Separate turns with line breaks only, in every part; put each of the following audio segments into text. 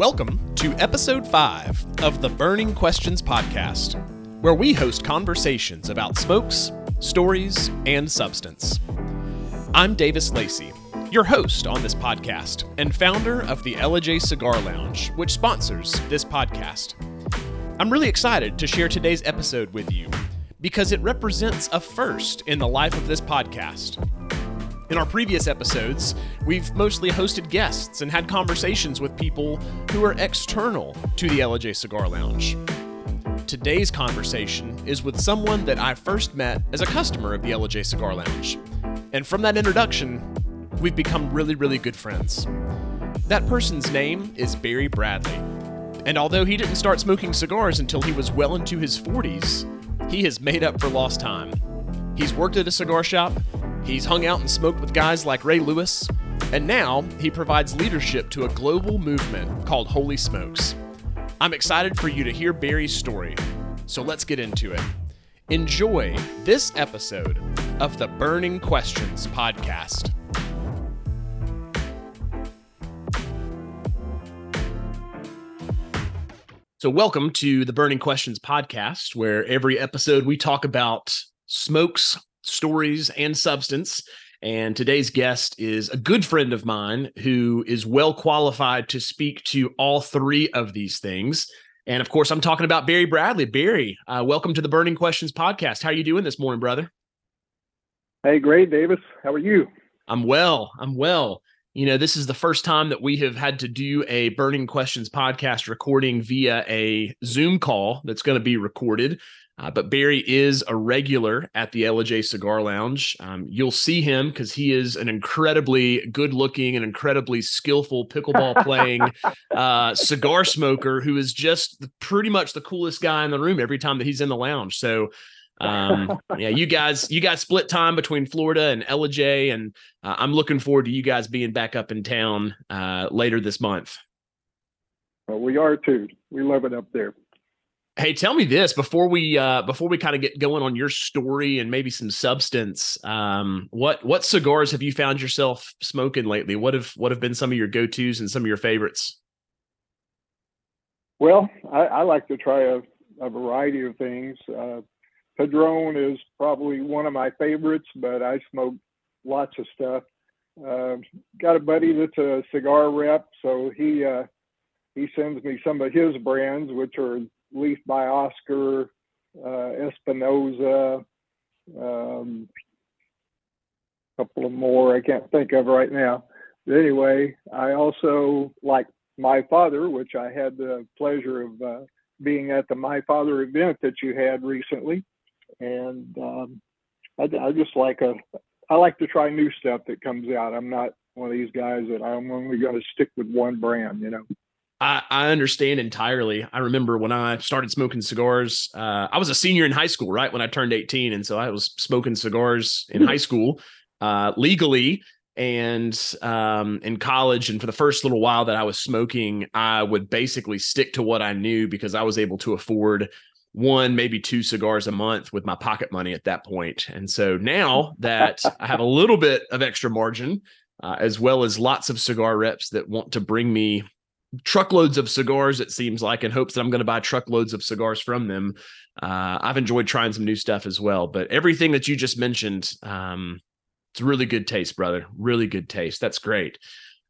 Welcome to episode 5 of the Burning Questions podcast, where we host conversations about smokes, stories, and substance. I'm Davis Lacey, your host on this podcast and founder of the LJ Cigar Lounge, which sponsors this podcast. I'm really excited to share today's episode with you because it represents a first in the life of this podcast. In our previous episodes, we've mostly hosted guests and had conversations with people who are external to the LJ Cigar Lounge. Today's conversation is with someone that I first met as a customer of the LJ Cigar Lounge. And from that introduction, we've become really, really good friends. That person's name is Barry Bradley. And although he didn't start smoking cigars until he was well into his 40s, he has made up for lost time. He's worked at a cigar shop, he's hung out and smoked with guys like Ray Lewis, and now he provides leadership to a global movement called Holy Smokes. I'm excited for you to hear Barry's story, so let's get into it. Enjoy this episode of the Burning Questions podcast. So, welcome to the Burning Questions podcast, where every episode we talk about smokes, stories, and substance. And today's guest is a good friend of mine who is well qualified to speak to all three of these things. And of course, I'm talking about Barry Bradley. Barry, uh, welcome to the Burning Questions podcast. How are you doing this morning, brother?
Hey, great, Davis. How are you?
I'm well. I'm well you know, this is the first time that we have had to do a Burning Questions podcast recording via a Zoom call that's going to be recorded. Uh, but Barry is a regular at the LJ Cigar Lounge. Um, you'll see him because he is an incredibly good looking and incredibly skillful pickleball playing uh, cigar smoker who is just pretty much the coolest guy in the room every time that he's in the lounge. So, um, yeah, you guys, you guys split time between Florida and LJ, and uh, I'm looking forward to you guys being back up in town uh, later this month.
Well, we are too. We love it up there.
Hey, tell me this before we uh, before we kind of get going on your story and maybe some substance. Um, what what cigars have you found yourself smoking lately? What have what have been some of your go tos and some of your favorites?
Well, I, I like to try a, a variety of things. Uh, Padron is probably one of my favorites, but I smoke lots of stuff. Uh, got a buddy that's a cigar rep, so he uh, he sends me some of his brands, which are Leaf by Oscar, uh, Espinosa, um, a couple of more I can't think of right now. But anyway, I also like my father, which I had the pleasure of uh, being at the My Father event that you had recently and um, I, I just like a I like to try new stuff that comes out. I'm not one of these guys that I'm only going to stick with one brand, you know.
I, I understand entirely. I remember when I started smoking cigars, uh, I was a senior in high school, right? When I turned 18. And so I was smoking cigars in high school uh, legally and um, in college. And for the first little while that I was smoking, I would basically stick to what I knew because I was able to afford one, maybe two cigars a month with my pocket money at that point. And so now that I have a little bit of extra margin, uh, as well as lots of cigar reps that want to bring me truckloads of cigars, it seems like, in hopes that I'm going to buy truckloads of cigars from them. Uh, I've enjoyed trying some new stuff as well. But everything that you just mentioned, um, it's really good taste, brother. Really good taste. That's great.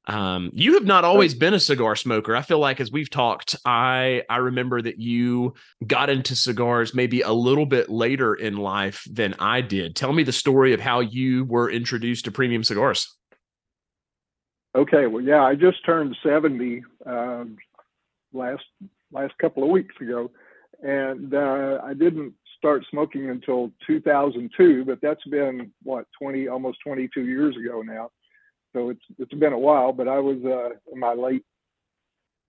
Um, you have not always been a cigar smoker. I feel like as we've talked, I I remember that you got into cigars maybe a little bit later in life than I did. Tell me the story of how you were introduced to premium cigars.
Okay, well, yeah, I just turned seventy uh, last last couple of weeks ago, and uh, I didn't start smoking until 2002. But that's been what 20, almost 22 years ago now so it's it's been a while, but I was uh, in my late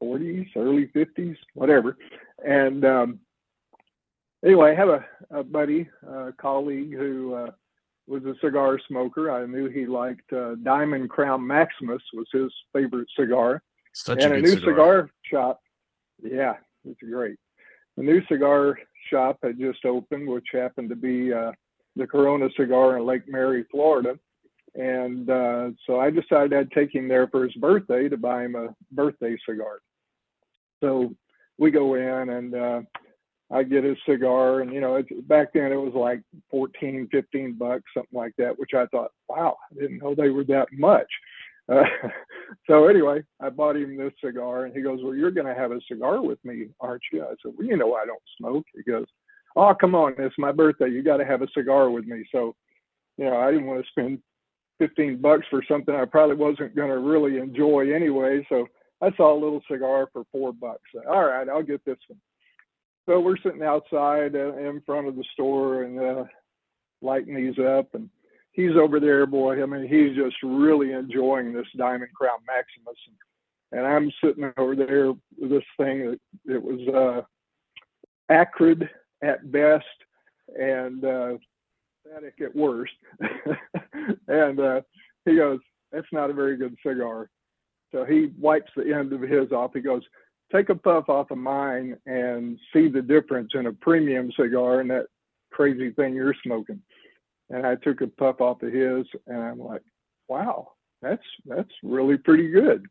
40s, early 50s, whatever. And um, anyway, I have a, a buddy, a colleague who uh, was a cigar smoker. I knew he liked uh, Diamond Crown Maximus was his favorite cigar.
Such
and
a,
a new
cigar.
cigar shop. Yeah, it's great. A new cigar shop had just opened, which happened to be uh, the Corona Cigar in Lake Mary, Florida. And uh, so I decided I'd take him there for his birthday to buy him a birthday cigar. So we go in and uh, I get his cigar, and you know, it's, back then it was like 14, 15 bucks, something like that, which I thought, wow, I didn't know they were that much. Uh, so anyway, I bought him this cigar, and he goes, "Well, you're going to have a cigar with me, aren't you?" I said, "Well, you know, I don't smoke." He goes, "Oh, come on, it's my birthday. You got to have a cigar with me." So, you know, I didn't want to spend 15 bucks for something I probably wasn't going to really enjoy anyway. So I saw a little cigar for four bucks. All right, I'll get this one. So we're sitting outside uh, in front of the store and uh, lighting these up, and he's over there, boy. I mean, he's just really enjoying this Diamond Crown Maximus, and, I'm sitting over there with this thing that it was uh, acrid at best and uh, pathetic at worst. and uh, he goes, "That's not a very good cigar." So he wipes the end of his off. He goes, take a puff off of mine and see the difference in a premium cigar and that crazy thing you're smoking. And I took a puff off of his and I'm like, wow, that's that's really pretty good.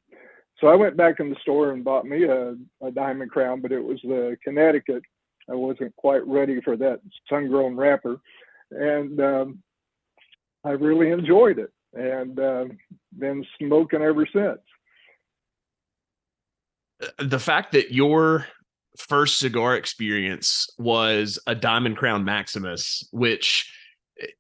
So I went back in the store and bought me a, a Diamond Crown, but it was the Connecticut. I wasn't quite ready for that sun-grown wrapper, and um, I really enjoyed it, and uh, been smoking ever since
the fact that your first cigar experience was a Diamond Crown Maximus, which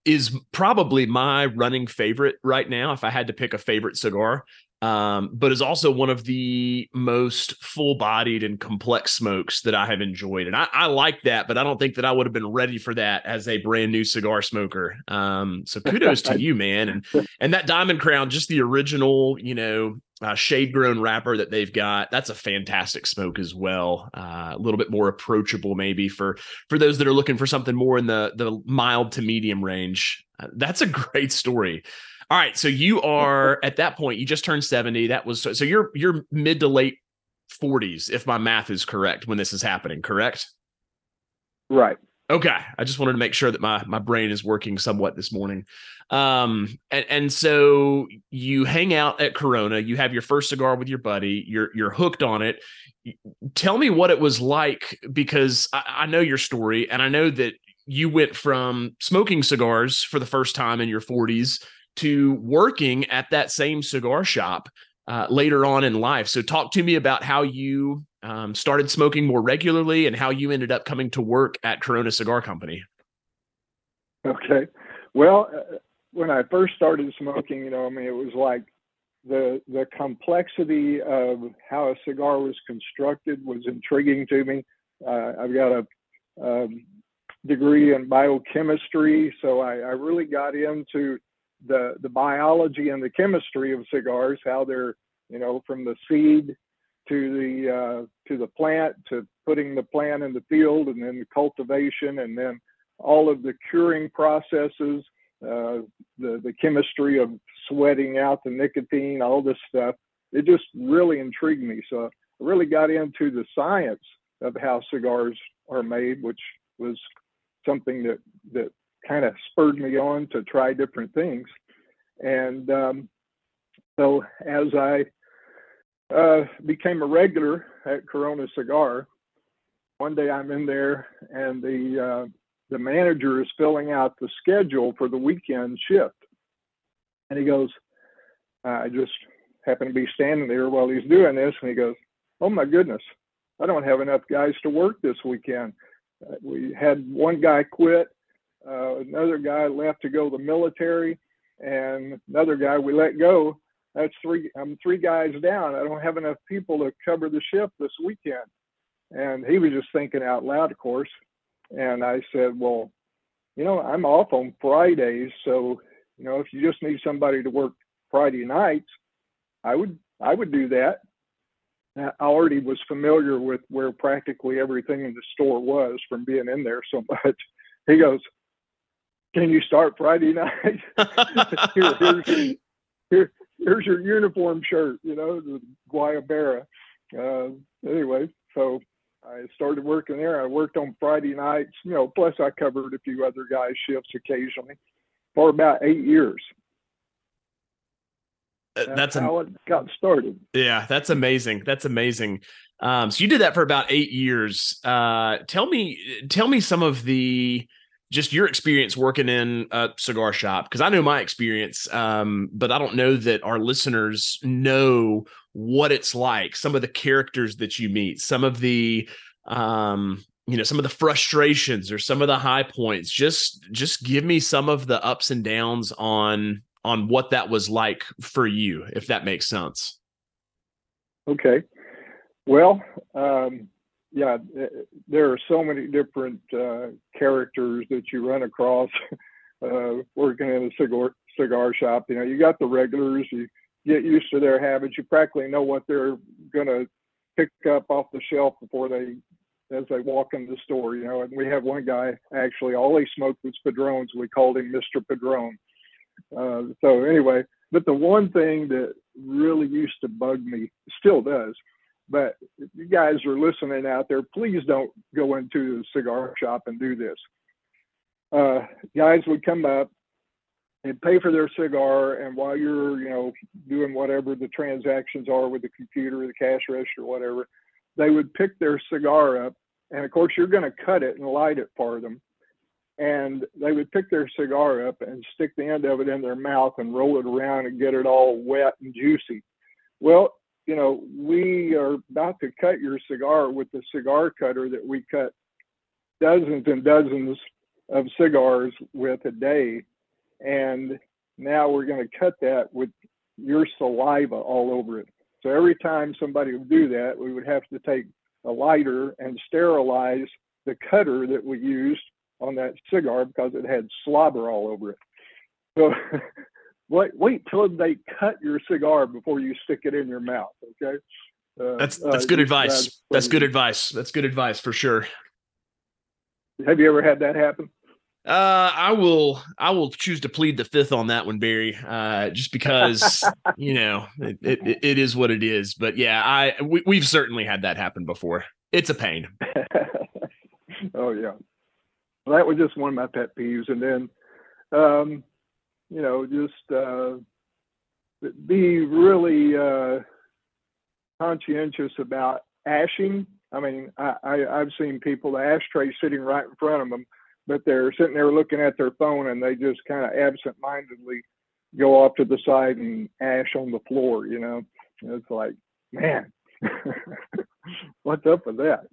is probably my running favorite right now. If I had to pick a favorite cigar, um, but is also one of the most full bodied and complex smokes that I have enjoyed. And I, I, like that, but I don't think that I would have been ready for that as a brand new cigar smoker. Um, so kudos to you, man. And, and that Diamond Crown, just the original, you know, uh, shade grown wrapper that they've got. That's a fantastic smoke as well. Uh, a little bit more approachable, maybe for for those that are looking for something more in the the mild to medium range. Uh, that's a great story. All right, so you are at that point. You just turned seventy. That was so. You're you're mid to late forties, if my math is correct, when this is happening. Correct.
Right.
Okay, I just wanted to make sure that my my brain is working somewhat this morning. Um, and and so you hang out at Corona. You have your first cigar with your buddy. You're you're hooked on it. Tell me what it was like because I, I know your story, and I know that you went from smoking cigars for the first time in your 40s to working at that same cigar shop uh, later on in life. So, talk to me about how you um, started smoking more regularly and how you ended up coming to work at Corona Cigar Company.
Okay. Well, uh, when I first started smoking, you know, I mean, it was like the the complexity of how a cigar was constructed was intriguing to me. Uh, I've got a um, degree in biochemistry, so I, I really got into the the biology and the chemistry of cigars, how they're you know from the seed to the uh, to the plant to putting the plant in the field and then the cultivation and then all of the curing processes, uh, the the chemistry of sweating out the nicotine, all this stuff. It just really intrigued me. So I really got into the science of how cigars are made, which was something that that kind of spurred me on to try different things. And um, so as I uh, became a regular at Corona Cigar. One day I'm in there and the uh, the manager is filling out the schedule for the weekend shift, and he goes, I just happen to be standing there while he's doing this, and he goes, "Oh my goodness, I don't have enough guys to work this weekend." Uh, we had one guy quit, uh, another guy left to go to the military, and another guy we let go. That's three i'm three guys down. I don't have enough people to cover the shift this weekend. And he was just thinking out loud of course. And i said well you know i'm off on fridays so you know if you just need somebody to work friday nights i would i would do that. I already was familiar with where practically everything in the store was from being in there so much. He goes can you start friday night here, here's, here, here's your uniform shirt, you know, the Guayabera. Uh, anyway, so I started working there. I worked on Friday nights, you know, plus I covered a few other guys' shifts occasionally for about eight years.
Uh, that's,
how it got started.
Yeah, that's amazing. That's amazing. Um, so you did that for about eight years. Uh, tell me, tell me some of the just your experience working in a cigar shop because I know my experience, um, but I don't know that our listeners know what it's like. Some of the characters that you meet, some of the um, you know, some of the frustrations or some of the high points. Just just give me some of the ups and downs on on what that was like for you, if that makes sense.
Okay. Well, um, yeah, eh, there are so many different uh, characters that you run across uh, working in a cigar cigar shop. You know, you got the regulars. You get used to their habits. You practically know what they're to pick up off the shelf before they as they walk in the store. You know, and we have one guy actually all he smoked was Padrones. We called him Mr. Padrone. Uh, so anyway, but the one thing that really used to bug me, still does, but if you guys are listening out there, please don't go into the cigar shop and do this. Uh, guys would come up and pay for their cigar, and while you're, you know, doing whatever the transactions are with the computer, the cash register, whatever, they would pick their cigar up, and of course you're going to cut it and light it for them and they would pick their cigar up and stick the end of it in their mouth and roll it around and get it all wet and juicy. Well, you know, we are about to cut your cigar with the cigar cutter that we cut dozens and dozens of cigars with a day. And now we're going to cut that with your saliva all over it. So every time somebody would do that, we would have to take a lighter and sterilize the cutter that we used on that cigar because it had slobber all over it. So wait, wait till they cut your cigar before you stick it in your mouth. Okay.
Uh, that's that's uh, good advice. That's good advice. That's good advice for sure.
Have you ever had that happen?
Uh, I will. I will choose to plead the fifth on that one, Barry. Uh, just because you know it, it, it is what it is. But yeah, I we, we've certainly had that happen before. It's a pain.
oh yeah that was just one of my pet peeves. And then, um, you know, just uh, be really uh, conscientious about ashing. I mean, I, I, I've seen people, the ashtray sitting right in front of them, but they're sitting there looking at their phone and they just kind of absent mindedly go off to the side and ash on the floor, you know? It's like, man, what's up with that?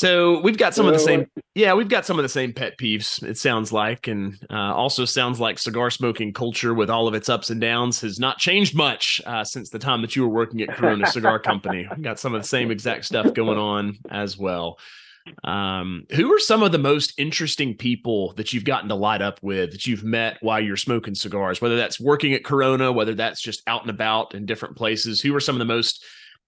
So we've got some of the same, yeah, we've got some of the same pet peeves. It sounds like, and uh, also sounds like cigar smoking culture, with all of its ups and downs, has not changed much uh, since the time that you were working at Corona Cigar Company. We've got some of the same exact stuff going on as well. Um, who are some of the most interesting people that you've gotten to light up with that you've met while you're smoking cigars? Whether that's working at Corona, whether that's just out and about in different places. Who are some of the most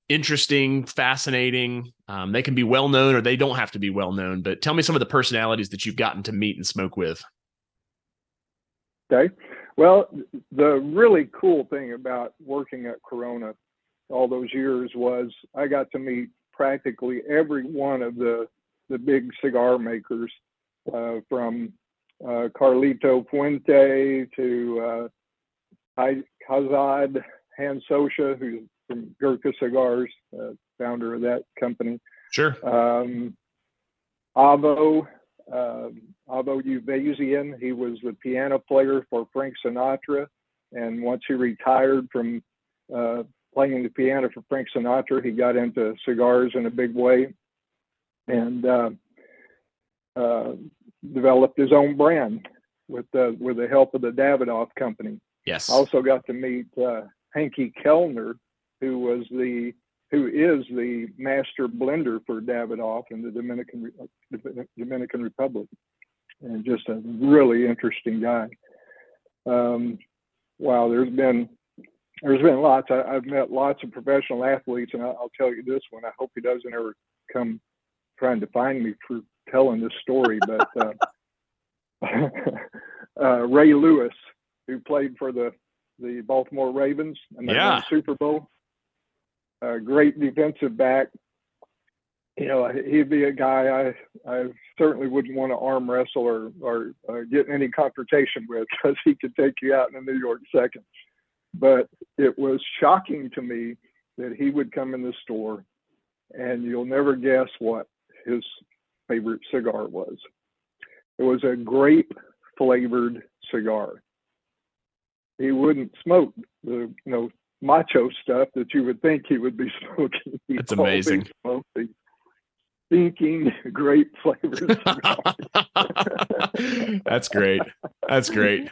interesting, fascinating. Um, they can be well known or they don't have to be well known, but tell me some of the personalities that you've gotten to meet and smoke with.
Okay. Well, the really cool thing about working at Corona all those years was I got to meet practically every one of the the big cigar makers, uh, from uh, Carlito Fuente to uh, Kaizad Hansotia, who's from Gurkha Cigars, uh, founder of that company.
Sure.
Um, Avo, uh, Avo Uvezian, he was the piano player for Frank Sinatra. And once he retired from uh, playing the piano for Frank Sinatra, he got into cigars in a big way and uh, uh, developed his own brand with the, with the help of the Davidoff company.
Yes.
Also got to meet uh, Henke Kelner, who was the who is the master blender for Davidoff in the Dominican Dominican Republic, and just a really interesting guy. Um, wow, there's been there's been lots. I, have met lots of professional athletes, and I'll, I'll tell you this one. I hope he doesn't ever come trying to find me for telling this story, but uh, uh, Ray Lewis, who played for the the Baltimore Ravens and they
yeah.
won the Super Bowl a great defensive back. You know, he'd be a guy I I certainly wouldn't want to arm wrestle or or uh, get in any confrontation with because he could take you out in a New York second. But it was shocking to me that he would come in the store, and you'll never guess what his favorite cigar was. It was a grape flavored cigar. He wouldn't smoke the you know macho stuff that you would think he would be smoking. He
That's amazing.
Smoked the stinking grape flavored
That's great. That's great.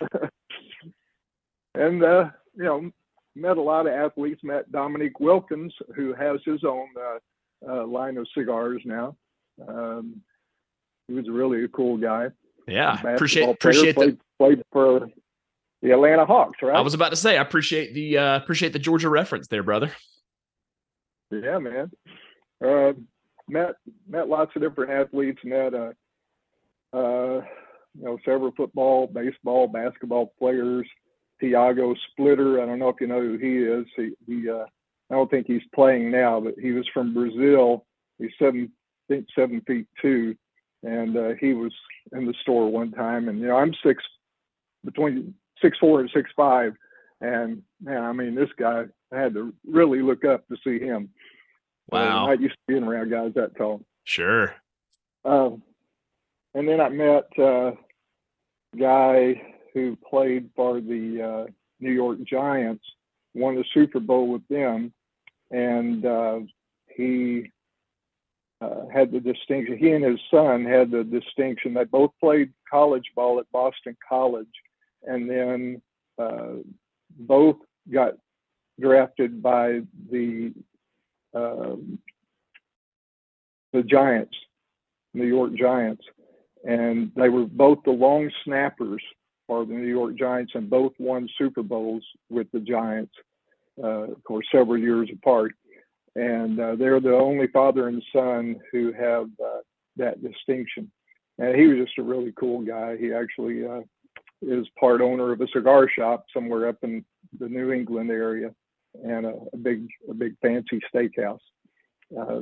and uh, you know, met a lot of athletes. Met Dominique Wilkins, who has his own uh, uh, line of cigars now. Um, he was really a cool guy.
Yeah, appreciate appreciate
played, the played for the Atlanta Hawks, right? I
was about to say, I appreciate the uh, appreciate the Georgia reference there, brother.
Yeah, man. Uh, met met lots of different athletes. Met uh, uh, you know several football, baseball, basketball players. Tiago Splitter. I don't know if you know who he is. He, he uh, I don't think he's playing now, but he was from Brazil. He's seven, I think seven feet two, and uh, he was in the store one time. And you know, I'm six between six four and six five, and man, I mean, this guy I had to really look up to see him.
Wow,
I used to being around guys that tall.
Sure.
Um, and then I met uh, a guy who played for the uh, New York Giants, won the Super Bowl with them, and uh, he uh, had the distinction. He and his son had the distinction. They both played college ball at Boston College, and then uh, both got drafted by the um, the Giants, New York Giants, and they were both the long snappers for the New York Giants, and both won Super Bowls with the Giants. Uh, of course, several years apart, and uh, they're the only father and son who have uh, that distinction. And he was just a really cool guy. He actually uh, is part owner of a cigar shop somewhere up in the New England area, and a, a big, a big fancy steakhouse. Uh,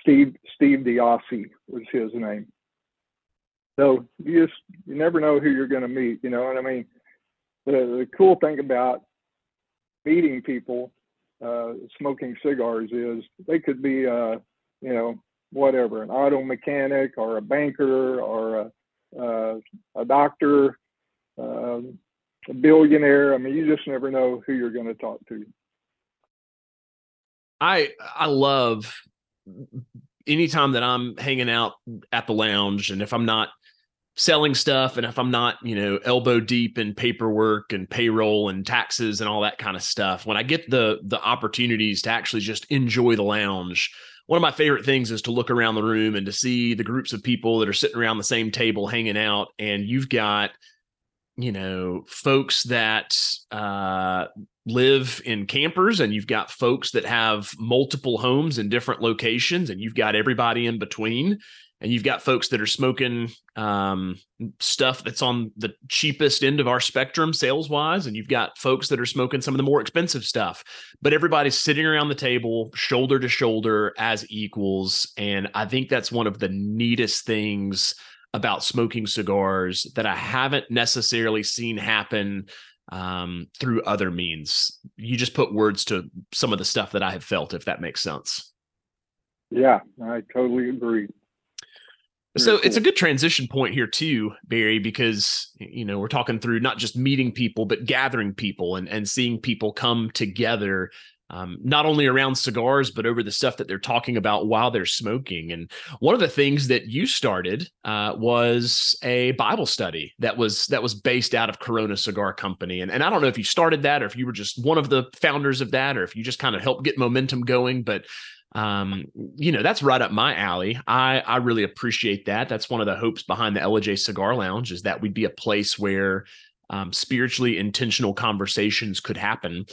Steve Steve DeOssie was his name. So you just you never know who you're going to meet, you know. And I mean, the, the cool thing about meeting people uh, smoking cigars is they could be, uh, you know, whatever, an auto mechanic or a banker or a, uh, a doctor, um, a billionaire. I mean, you just never know who you're going to talk to.
I I love anytime that I'm hanging out at the lounge and if I'm not selling stuff and if i'm not you know elbow deep in paperwork and payroll and taxes and all that kind of stuff when i get the the opportunities to actually just enjoy the lounge one of my favorite things is to look around the room and to see the groups of people that are sitting around the same table hanging out and you've got you know folks that uh, live in campers and you've got folks that have multiple homes in different locations and you've got everybody in between and you've got folks that are smoking um, stuff that's on the cheapest end of our spectrum sales wise and you've got folks that are smoking some of the more expensive stuff but everybody's sitting around the table shoulder to shoulder as equals and i think that's one of the neatest things about smoking cigars that i haven't necessarily seen happen um, through other means. You just put words to some of the stuff that i have felt if that makes sense.
Yeah i totally agree.
So cool. it's a good transition point here too, Barry, because you know we're talking through not just meeting people, but gathering people and and seeing people come together, um, not only around cigars, but over the stuff that they're talking about while they're smoking. And one of the things that you started uh, was a Bible study that was that was based out of Corona Cigar Company. And and I don't know if you started that or if you were just one of the founders of that, or if you just kind of helped get momentum going, but um, you know, that's right up my alley. I I really appreciate that. That's one of the hopes behind the LJ Cigar Lounge is that we'd be a place where um, spiritually intentional conversations could happen.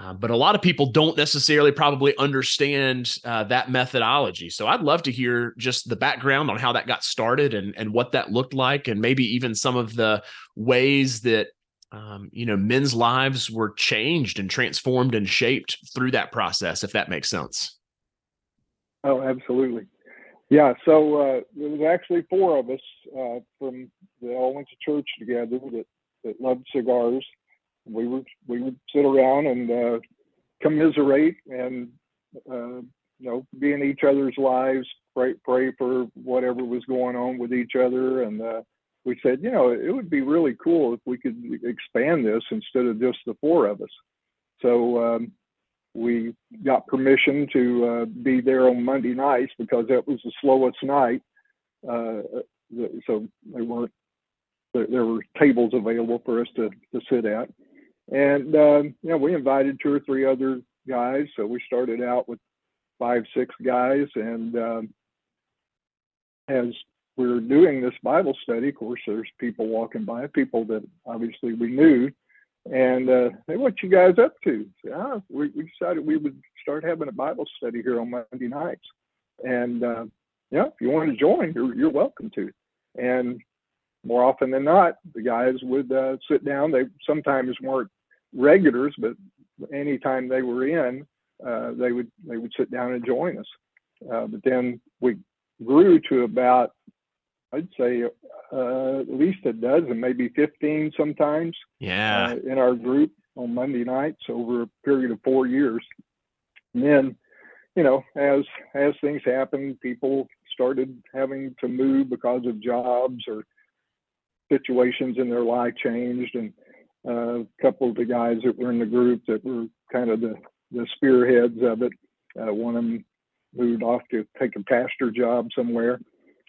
Uh, but a lot of people don't necessarily probably understand uh, that methodology. So I'd love to hear just the background on how that got started and and what that looked like, and maybe even some of the ways that um, you know men's lives were changed and transformed and shaped through that process. If that makes sense.
Oh, absolutely. Yeah, so uh, there was actually four of us uh, from that all went to church together that, that loved cigars. We would we would sit around and uh, commiserate and uh, you know, be in each other's lives, pray, pray for whatever was going on with each other. And uh, we said, you know, it would be really cool if we could expand this instead of just the four of us. So um, we got permission to uh, be there on Monday nights because that was the slowest night. Uh, so they weren't there, were tables available for us to, to sit at. And, um, you know, we invited two or three other guys. So we started out with five, six guys. And um, as we're doing this Bible study, of course, there's people walking by, people that obviously we knew. And uh, hey, what you guys up to? So, ah, we, we decided we would start having a Bible study here on Monday nights. And uh, yeah, if you want to join, you're, you're welcome to. And more often than not, the guys would uh, sit down. They sometimes weren't regulars, but anytime they were in, uh, they would they would sit down and join us. Uh, but then we grew to about, I'd say, uh, at least a dozen, maybe 15 sometimes.
Yeah.
Uh, in our group on Monday nights over a period of four years. And then, you know, as as things happened, people started having to move because of jobs or situations in their life changed, and a couple of the guys that were in the group that were kind of the the spearheads of it. Uh, one of them moved off to take a pastor job somewhere,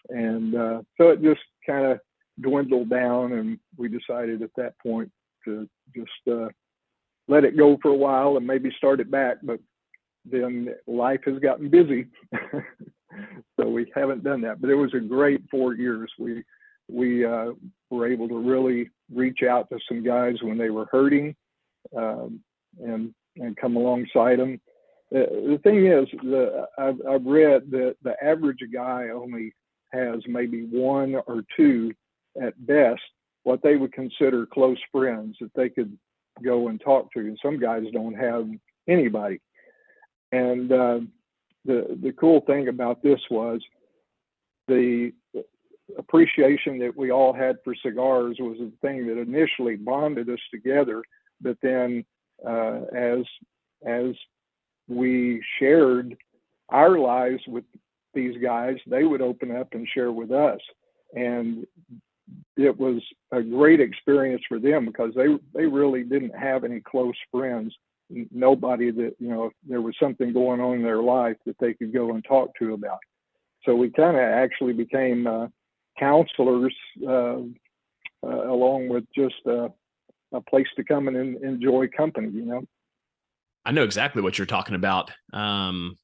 and uh, so it just kind of dwindled down, and we decided at that point to just uh, let it go for a while and maybe start it back. But then life has gotten busy, so we haven't done that. But it was a great four years. We we uh, were able to really reach out to some guys when they were hurting um, and and come alongside them. Uh, the thing is, the, I've, I've read that the average guy only has maybe one or two at best what they would consider close friends that they could go and talk to. And some guys don't have anybody. And uh, the the cool thing about this was the appreciation that we all had for cigars was the thing that initially bonded us together. But then, uh, as as we shared our lives with these guys, they would open up and share with us, and it was a great experience for them because they they really didn't have any close friends. Nobody that you know if there was something going on in their life that they could go and talk to about. So we kind of actually became uh, counselors uh, uh, along with just a, a, place to come and enjoy company you know?
I know exactly what you're talking about. Um,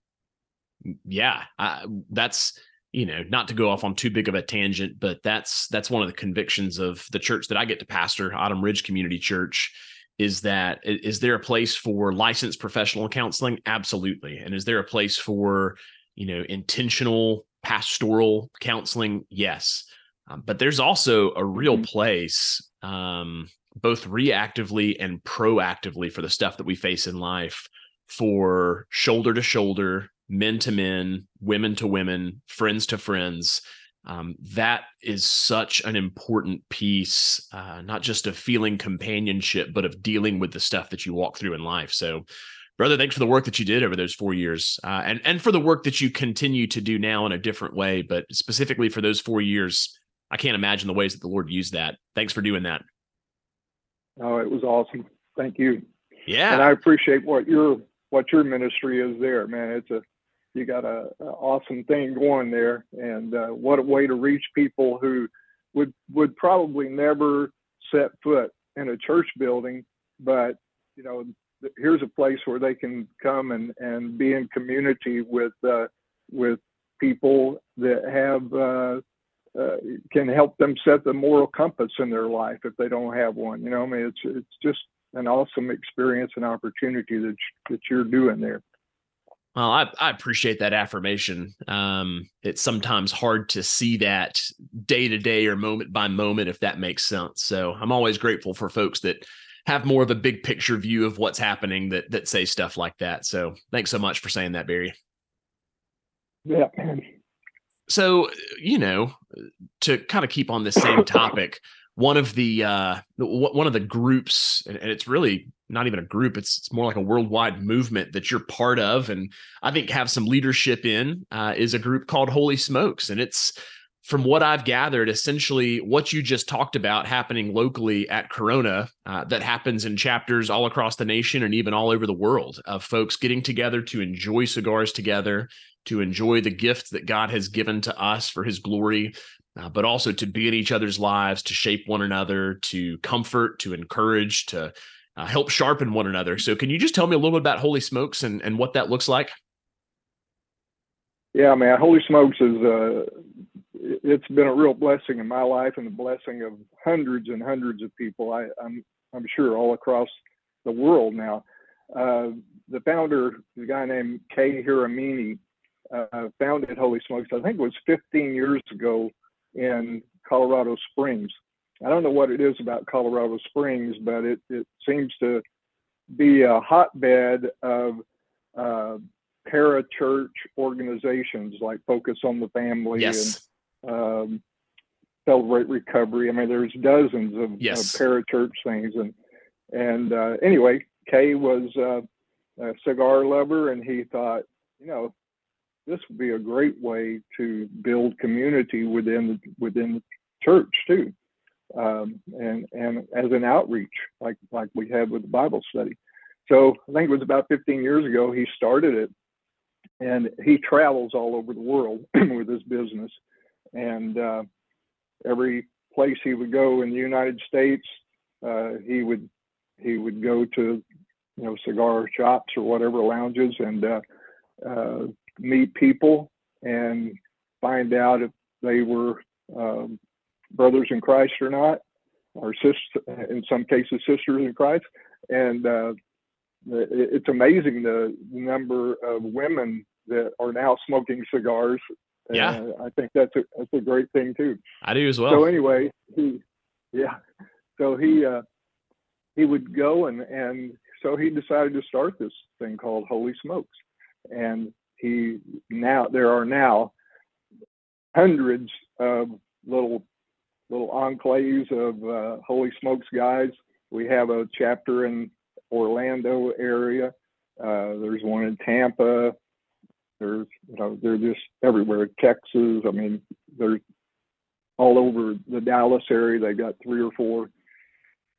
yeah I, that's you know not to go off on too big of a tangent but that's that's one of the convictions of the church that i get to pastor autumn ridge community church is that is there a place for licensed professional counseling? Absolutely. And is there a place for you know intentional pastoral counseling, yes. Um, but there's also a real mm-hmm. place, um, both reactively and proactively, for the stuff that we face in life for shoulder to shoulder, men to men, women to women, friends to friends. Um, that is such an important piece, uh, not just of feeling companionship, but of dealing with the stuff that you walk through in life. So, brother thanks for the work that you did over those four years uh, and and for the work that you continue to do now in a different way but specifically for those four years i can't imagine the ways that the lord used that. Thanks for doing that.
Oh it was awesome. Thank you.
Yeah.
And i appreciate what your what your ministry is there man. It's a you got a, a awesome thing going there and uh, what a way to reach people who would would probably never set foot in a church building but you know here's a place where they can come and, and be in community with uh, with people that have uh, uh, can help them set the moral compass in their life if they don't have one. You know, I mean, it's it's just an awesome experience and opportunity that that you're doing there.
Well, I, I appreciate that affirmation. Um, it's sometimes hard to see that day to day or moment by moment, if that makes sense. So I'm always grateful for folks that have more of a big picture view of what's happening that that say stuff like that. So thanks so much for saying that, Barry.
Yeah.
So, you know, to kind of keep on the same topic, one of the uh one of the groups and it's really not even a group it's, it's more like a worldwide movement that you're part of and i think have some leadership in uh, is a group called holy smokes and it's from what I've gathered, essentially what you just talked about happening locally at Corona, uh, that happens in chapters all across the nation and even all over the world of folks getting together to enjoy cigars together, to enjoy the gift that God has given to us for his glory, uh, but also to be in each other's lives, to shape one another, to comfort, to encourage, to uh, help sharpen one another. So, can you just tell me a little bit about Holy Smokes and, and what that looks like?
Yeah, man, Holy Smokes is uh, it's been a real blessing in my life and the blessing of hundreds and hundreds of people. I, am I'm, I'm sure all across the world now. Uh, the founder, a guy named Kay Hiramine, uh, founded Holy Smokes. I think it was 15 years ago in Colorado Springs. I don't know what it is about Colorado Springs, but it, it seems to be a hotbed of uh, para-church organizations like Focus on the Family
yes
um, celebrate recovery. I mean, there's dozens of,
yes.
of parachurch things, and and uh, anyway, Kay was uh, a cigar lover, and he thought, you know, this would be a great way to build community within within the church too, um, and and as an outreach like like we had with the Bible study. So I think it was about 15 years ago he started it, and he travels all over the world with his business and uh, every place he would go in the United States, uh, he would he would go to you know cigar shops or whatever lounges and uh, uh, meet people and find out if they were um, brothers in Christ or not, or sister, in some cases sisters in Christ. And uh, it's amazing the number of women that are now smoking cigars
yeah,
I think that's a that's a great thing too.
I do as well.
So anyway, he, yeah, so he uh, he would go and and so he decided to start this thing called Holy Smokes, and he now there are now hundreds of little little enclaves of uh, Holy Smokes guys. We have a chapter in Orlando area. Uh, there's one in Tampa. There's, you know, they're just everywhere. Texas, I mean, they're all over the Dallas area. They got three or four.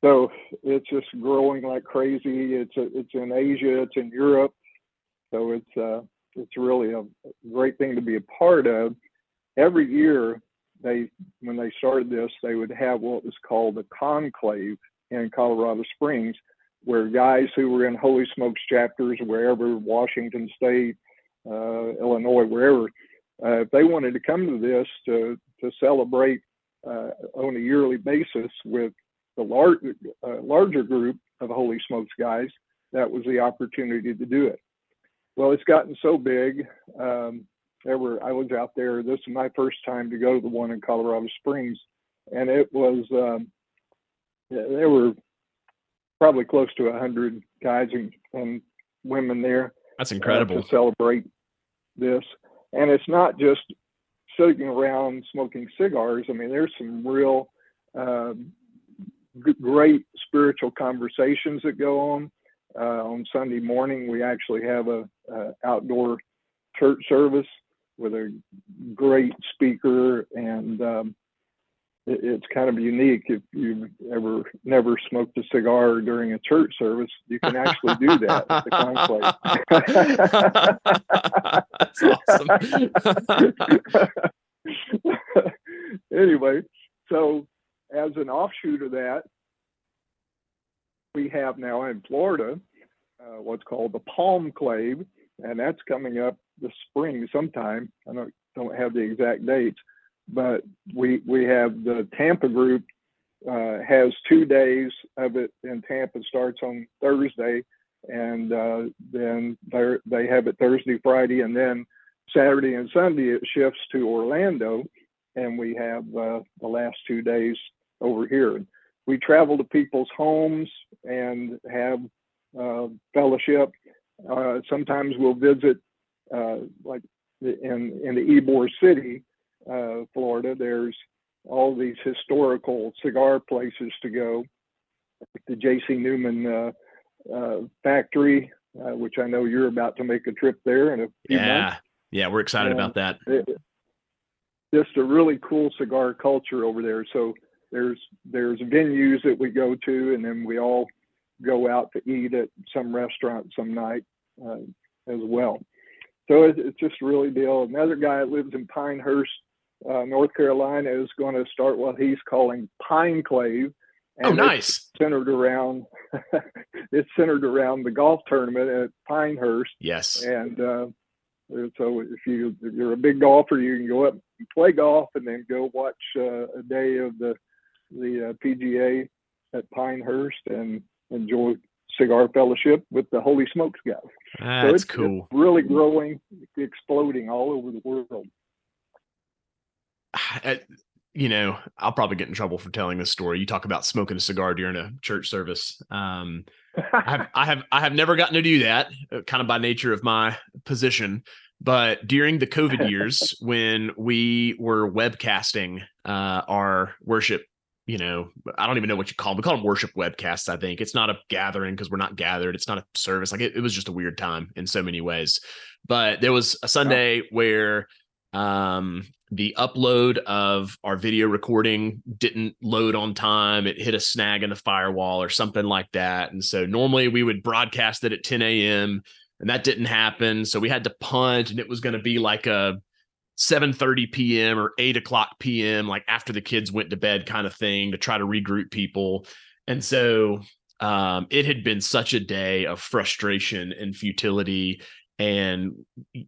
So it's just growing like crazy. It's a, it's in Asia, it's in Europe. So it's uh, it's really a great thing to be a part of. Every year, they when they started this, they would have what was called a conclave in Colorado Springs, where guys who were in Holy Smokes chapters, wherever Washington State, Illinois, wherever, uh, if they wanted to come to this to to celebrate uh, on a yearly basis with the large larger group of Holy Smokes guys, that was the opportunity to do it. Well, it's gotten so big. Um, there were I was out there. This is my first time to go to the one in Colorado Springs, and it was um, there were probably close to a hundred guys and, and women there.
That's incredible.
Uh, to celebrate this. And it's not just sitting around smoking cigars. I mean, there's some real uh, g- great spiritual conversations that go on. Uh, on Sunday morning, we actually have a, a outdoor church service with a great speaker and um, it's kind of unique. If you've ever never smoked a cigar during a church service you can actually do that at the conclave. That's awesome. Anyway so as an offshoot of that we have now in florida uh, what's called the palm clave and that's coming up this spring sometime. I don't, don't have the exact dates but we we have the Tampa group uh, has two days of it in Tampa starts on Thursday, and uh, then they they have it Thursday, Friday, and then Saturday and Sunday it shifts to Orlando, and we have uh, the last two days over here. We travel to people's homes and have uh, fellowship. Uh, sometimes we'll visit, uh, like in in the Ybor City, uh, Florida, there's all these historical cigar places to go. The J.C. Newman uh, uh, factory, uh, which I know you're about to make a trip there in a few
yeah.
months.
Yeah, we're excited about that.
It, just a really cool cigar culture over there. So there's there's venues that we go to, and then we all go out to eat at some restaurant some night uh, as well. So it's, it's just really deal. Another guy that lives in Pinehurst, uh, North Carolina, is going to start what he's calling Pine Clave.
oh, nice.
centered around it's centered around the golf tournament at Pinehurst.
Yes.
And uh, so if you if you're a big golfer, you can go up and play golf, and then go watch uh, a day of the the uh, PGA at Pinehurst and enjoy cigar fellowship with the Holy Smokes guys.
That's
so it's,
cool.
It's really growing, exploding all over the world.
you know, I'll probably get in trouble for telling this story. You talk about smoking a cigar during a church service. Um, I have, I have, I have never gotten to do that, uh, kind of by nature of my position. But during the COVID years, when we were webcasting uh, our worship, you know, I don't even know what you call them. We call them worship webcasts. I think it's not a gathering because we're not gathered. It's not a service. Like it, it was just a weird time in so many ways. But there was a Sunday where um the upload of our video recording didn't load on time. It hit a snag in the firewall or something like that. And so normally we would broadcast it at 10 a.m. and that didn't happen. So we had to punt and it was going to be like a 7:30 p.m. or 8 o'clock p.m. like after the kids went to bed kind of thing to try to regroup people. And so um, it had been such a day of frustration and futility and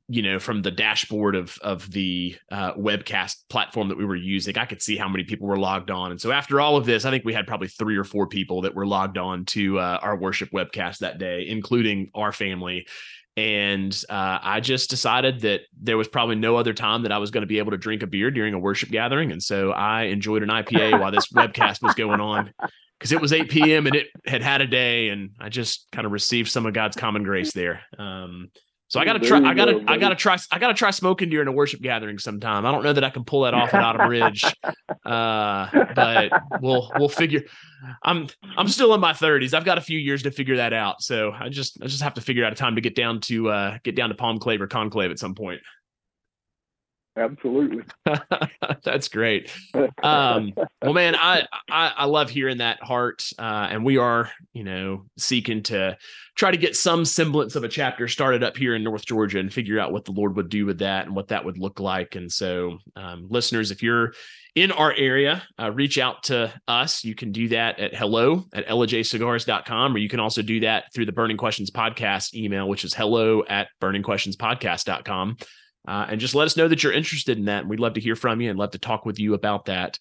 you know from the dashboard of of the uh, webcast platform that we were using i could see how many people were logged on. And so after all of this i think we had probably three or four people that were logged on to uh, our worship webcast that day including our family. And uh, i just decided that there was probably no other time that i was going to be able to drink a beer during a worship gathering. And so i enjoyed an ipa while this webcast was going on because it was 8 p.m and it had had a day and i just kind of received some of god's common grace there. Um, so I gotta try. I gotta. Go, I gotta try. I gotta try smoking during a worship gathering sometime. I don't know that I can pull that off at Autumn Ridge, uh, but we'll we'll figure. I'm I'm still in my 30s. I've got a few years to figure that out. So I just I just have to figure out a time to get down to uh, get down to Palm Clave or Conclave at some point.
Absolutely.
That's great. Um, well, man, I, I, I love hearing that heart, uh, and we are, you know, seeking to try to get some semblance of a chapter started up here in North Georgia and figure out what the Lord would do with that and what that would look like. And so, um, listeners, if you're in our area, uh, reach out to us. You can do that at hello at ellijaycigars.com, or you can also do that through the Burning Questions podcast email, which is hello at burningquestionspodcast.com. Uh, and just let us know that you're interested in that. And we'd love to hear from you and love to talk with you about that.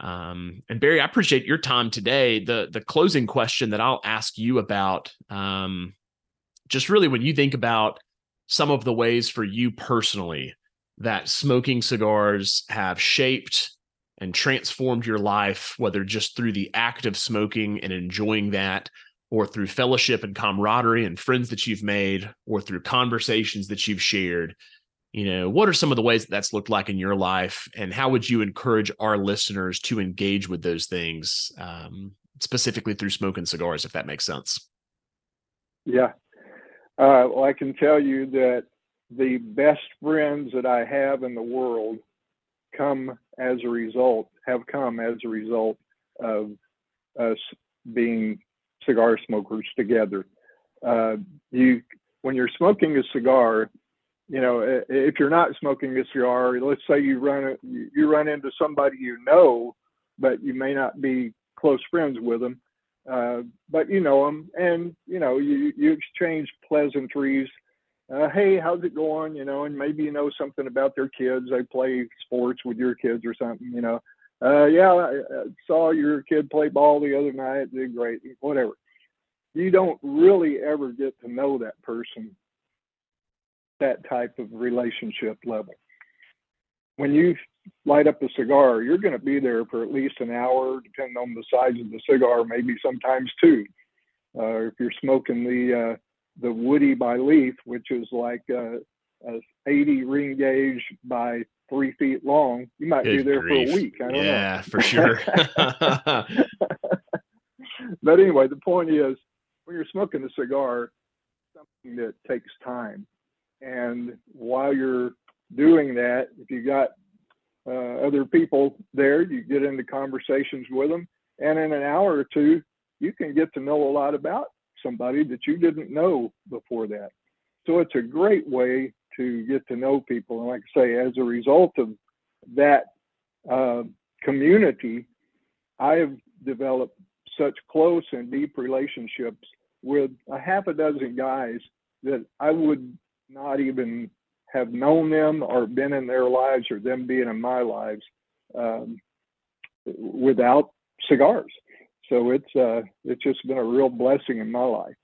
Um, and Barry, I appreciate your time today. The the closing question that I'll ask you about, um, just really when you think about some of the ways for you personally that smoking cigars have shaped and transformed your life, whether just through the act of smoking and enjoying that, or through fellowship and camaraderie and friends that you've made, or through conversations that you've shared you know what are some of the ways that that's looked like in your life and how would you encourage our listeners to engage with those things um, specifically through smoking cigars if that makes sense?
Yeah. Uh, well i can tell you that the best friends that i have in the world come as a result have come as a result of us being cigar smokers together. Uh, you when you're smoking a cigar you know, if you're not smoking a cigar, let's say you run you run into somebody you know, but you may not be close friends with them, uh, but you know them, and you know you you exchange pleasantries. Uh, hey, how's it going? You know, and maybe you know something about their kids. They play sports with your kids or something. You know, uh, yeah, I, I saw your kid play ball the other night. Did great, whatever. You don't really ever get to know that person that type of relationship level. When you light up a cigar, you're going to be there for at least an hour, depending on the size of the cigar, maybe sometimes two. Uh, if you're smoking the uh, the Woody by Leaf, which is like uh, a 80 ring gauge by three feet long, you might Good be there grief. for a week. I don't
yeah, for sure.
but anyway, the point is, when you're smoking a cigar, something that takes time. And while you're doing that, if you got uh, other people there, you get into conversations with them, and in an hour or two, you can get to know a lot about somebody that you didn't know before that. So it's a great way to get to know people. And like I say, as a result of that uh, community, I have developed such close and deep relationships with a half a dozen guys that I would not even have known them or been in their lives or them being in my lives um, without cigars. So it's uh, it's just been a real blessing in my life.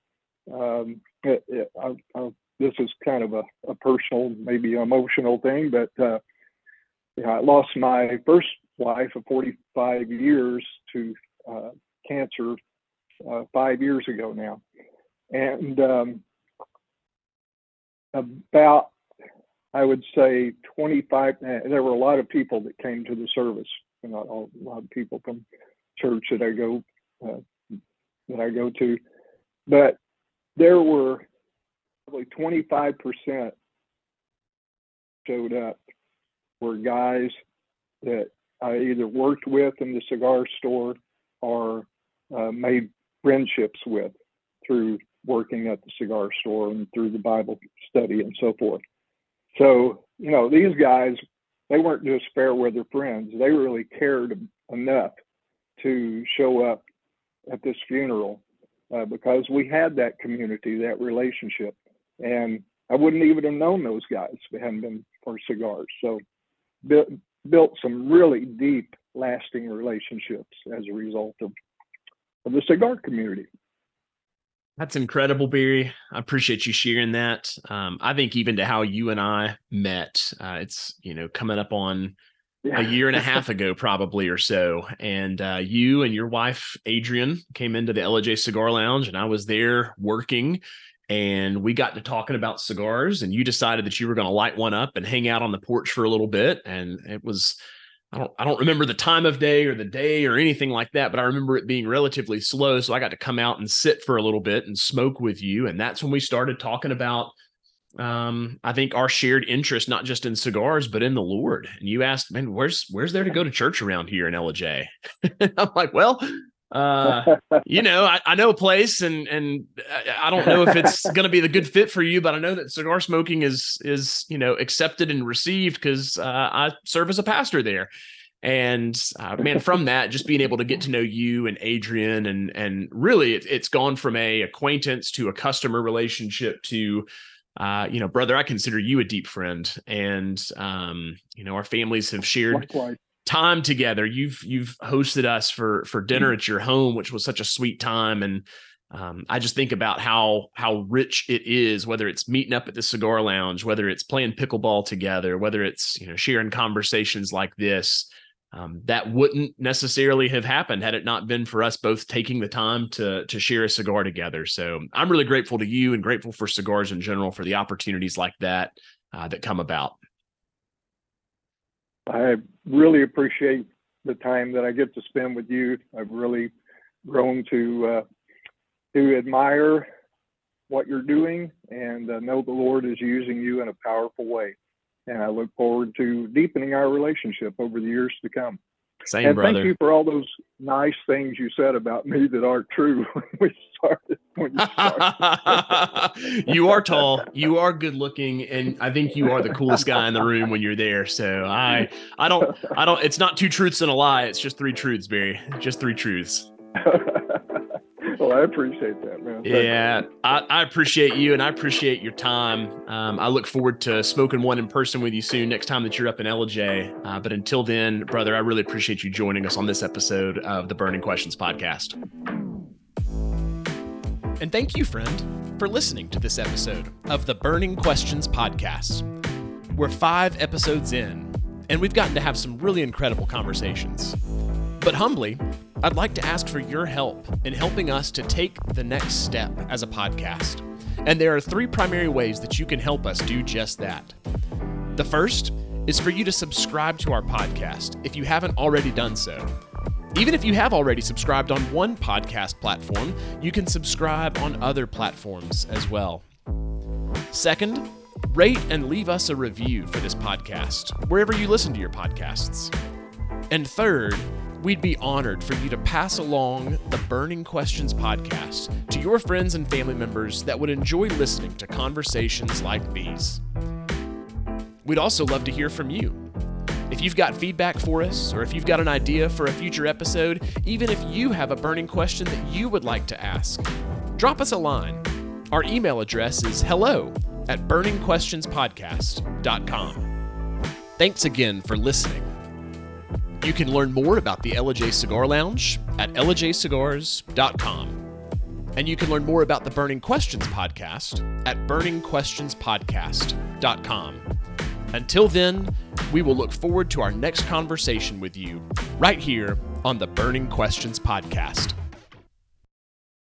Um, it, it, I, I, this is kind of a, a, personal, maybe emotional thing, but uh, you know, I lost my first wife of 45 years to uh, cancer uh, five years ago now. And um, about, I would say, 25, there were a lot of people that came to the service, not a lot of people from church that I go uh, that I go to, but there were probably 25% showed up were guys that I either worked with in the cigar store or uh, made friendships with through working at the cigar store and through the Bible study and so forth. So, you know, these guys, they weren't just fair weather friends. They really cared enough to show up at this funeral uh, because we had that community, that relationship. And I wouldn't even have known those guys if it hadn't been for cigars. So, built, built some really deep, lasting relationships as a result of, of the cigar community.
That's incredible, Barry. I appreciate you sharing that. Um, I think even to how you and I met, uh, it's you know coming up on yeah. a year and a half ago, probably or so. And uh, you and your wife Adrian came into the Ellijay Cigar Lounge, and I was there working. And we got to talking about cigars, and you decided that you were going to light one up and hang out on the porch for a little bit. And it was I don't I don't remember the time of day or the day or anything like that, but I remember it being relatively slow. So I got to come out and sit for a little bit and smoke with you. And that's when we started talking about um, I think our shared interest, not just in cigars, but in the Lord. And you asked, man, where's where's there to go to church around here in Ellijay? I'm like, well, uh, you know, I, I, know a place, and and I don't know if it's going to be the good fit for you, but I know that cigar smoking is is you know accepted and received because uh, I serve as a pastor there. And uh, man, from that, just being able to get to know you and Adrian, and and really, it, it's gone from a acquaintance to a customer relationship to uh, you know, brother, I consider you a deep friend, and um, you know, our families have shared Likewise time together. You've you've hosted us for for dinner at your home, which was such a sweet time. And um, I just think about how how rich it is, whether it's meeting up at the cigar lounge, whether it's playing pickleball together, whether it's you know sharing conversations like this. Um, that wouldn't necessarily have happened had it not been for us both taking the time to to share a cigar together. So I'm really grateful to you and grateful for cigars in general for the opportunities like that uh, that come about.
I really appreciate the time that I get to spend with you. I've really grown to uh, to admire what you're doing and uh, know the Lord is using you in a powerful way. And I look forward to deepening our relationship over the years to come.
Same,
and
brother.
thank you for all those nice things you said about me that aren't true when we started. When you,
started. you are tall, you are good looking, and I think you are the coolest guy in the room when you're there. So I, I don't, I don't. It's not two truths and a lie. It's just three truths, Barry. Just three truths.
well, I appreciate that, man.
Thank yeah, I, I, appreciate you and I appreciate your time. Um, I look forward to smoking one in person with you soon next time that you're up in Ellijay. Uh, but until then, brother, I really appreciate you joining us on this episode of the Burning Questions podcast. And thank you, friend, for listening to this episode of the Burning Questions podcast. We're five episodes in, and we've gotten to have some really incredible conversations. But humbly, I'd like to ask for your help in helping us to take the next step as a podcast. And there are three primary ways that you can help us do just that. The first is for you to subscribe to our podcast if you haven't already done so. Even if you have already subscribed on one podcast platform, you can subscribe on other platforms as well. Second, rate and leave us a review for this podcast, wherever you listen to your podcasts. And third, we'd be honored for you to pass along the Burning Questions podcast to your friends and family members that would enjoy listening to conversations like these. We'd also love to hear from you. If you've got feedback for us, or if you've got an idea for a future episode, even if you have a burning question that you would like to ask, drop us a line. Our email address is hello at burningquestionspodcast.com. Thanks again for listening. You can learn more about the Ellijay Cigar Lounge at ellijaycigars.com. And you can learn more about the Burning Questions podcast at burningquestionspodcast.com. Until then, we will look forward to our next conversation with you right here on the Burning Questions podcast.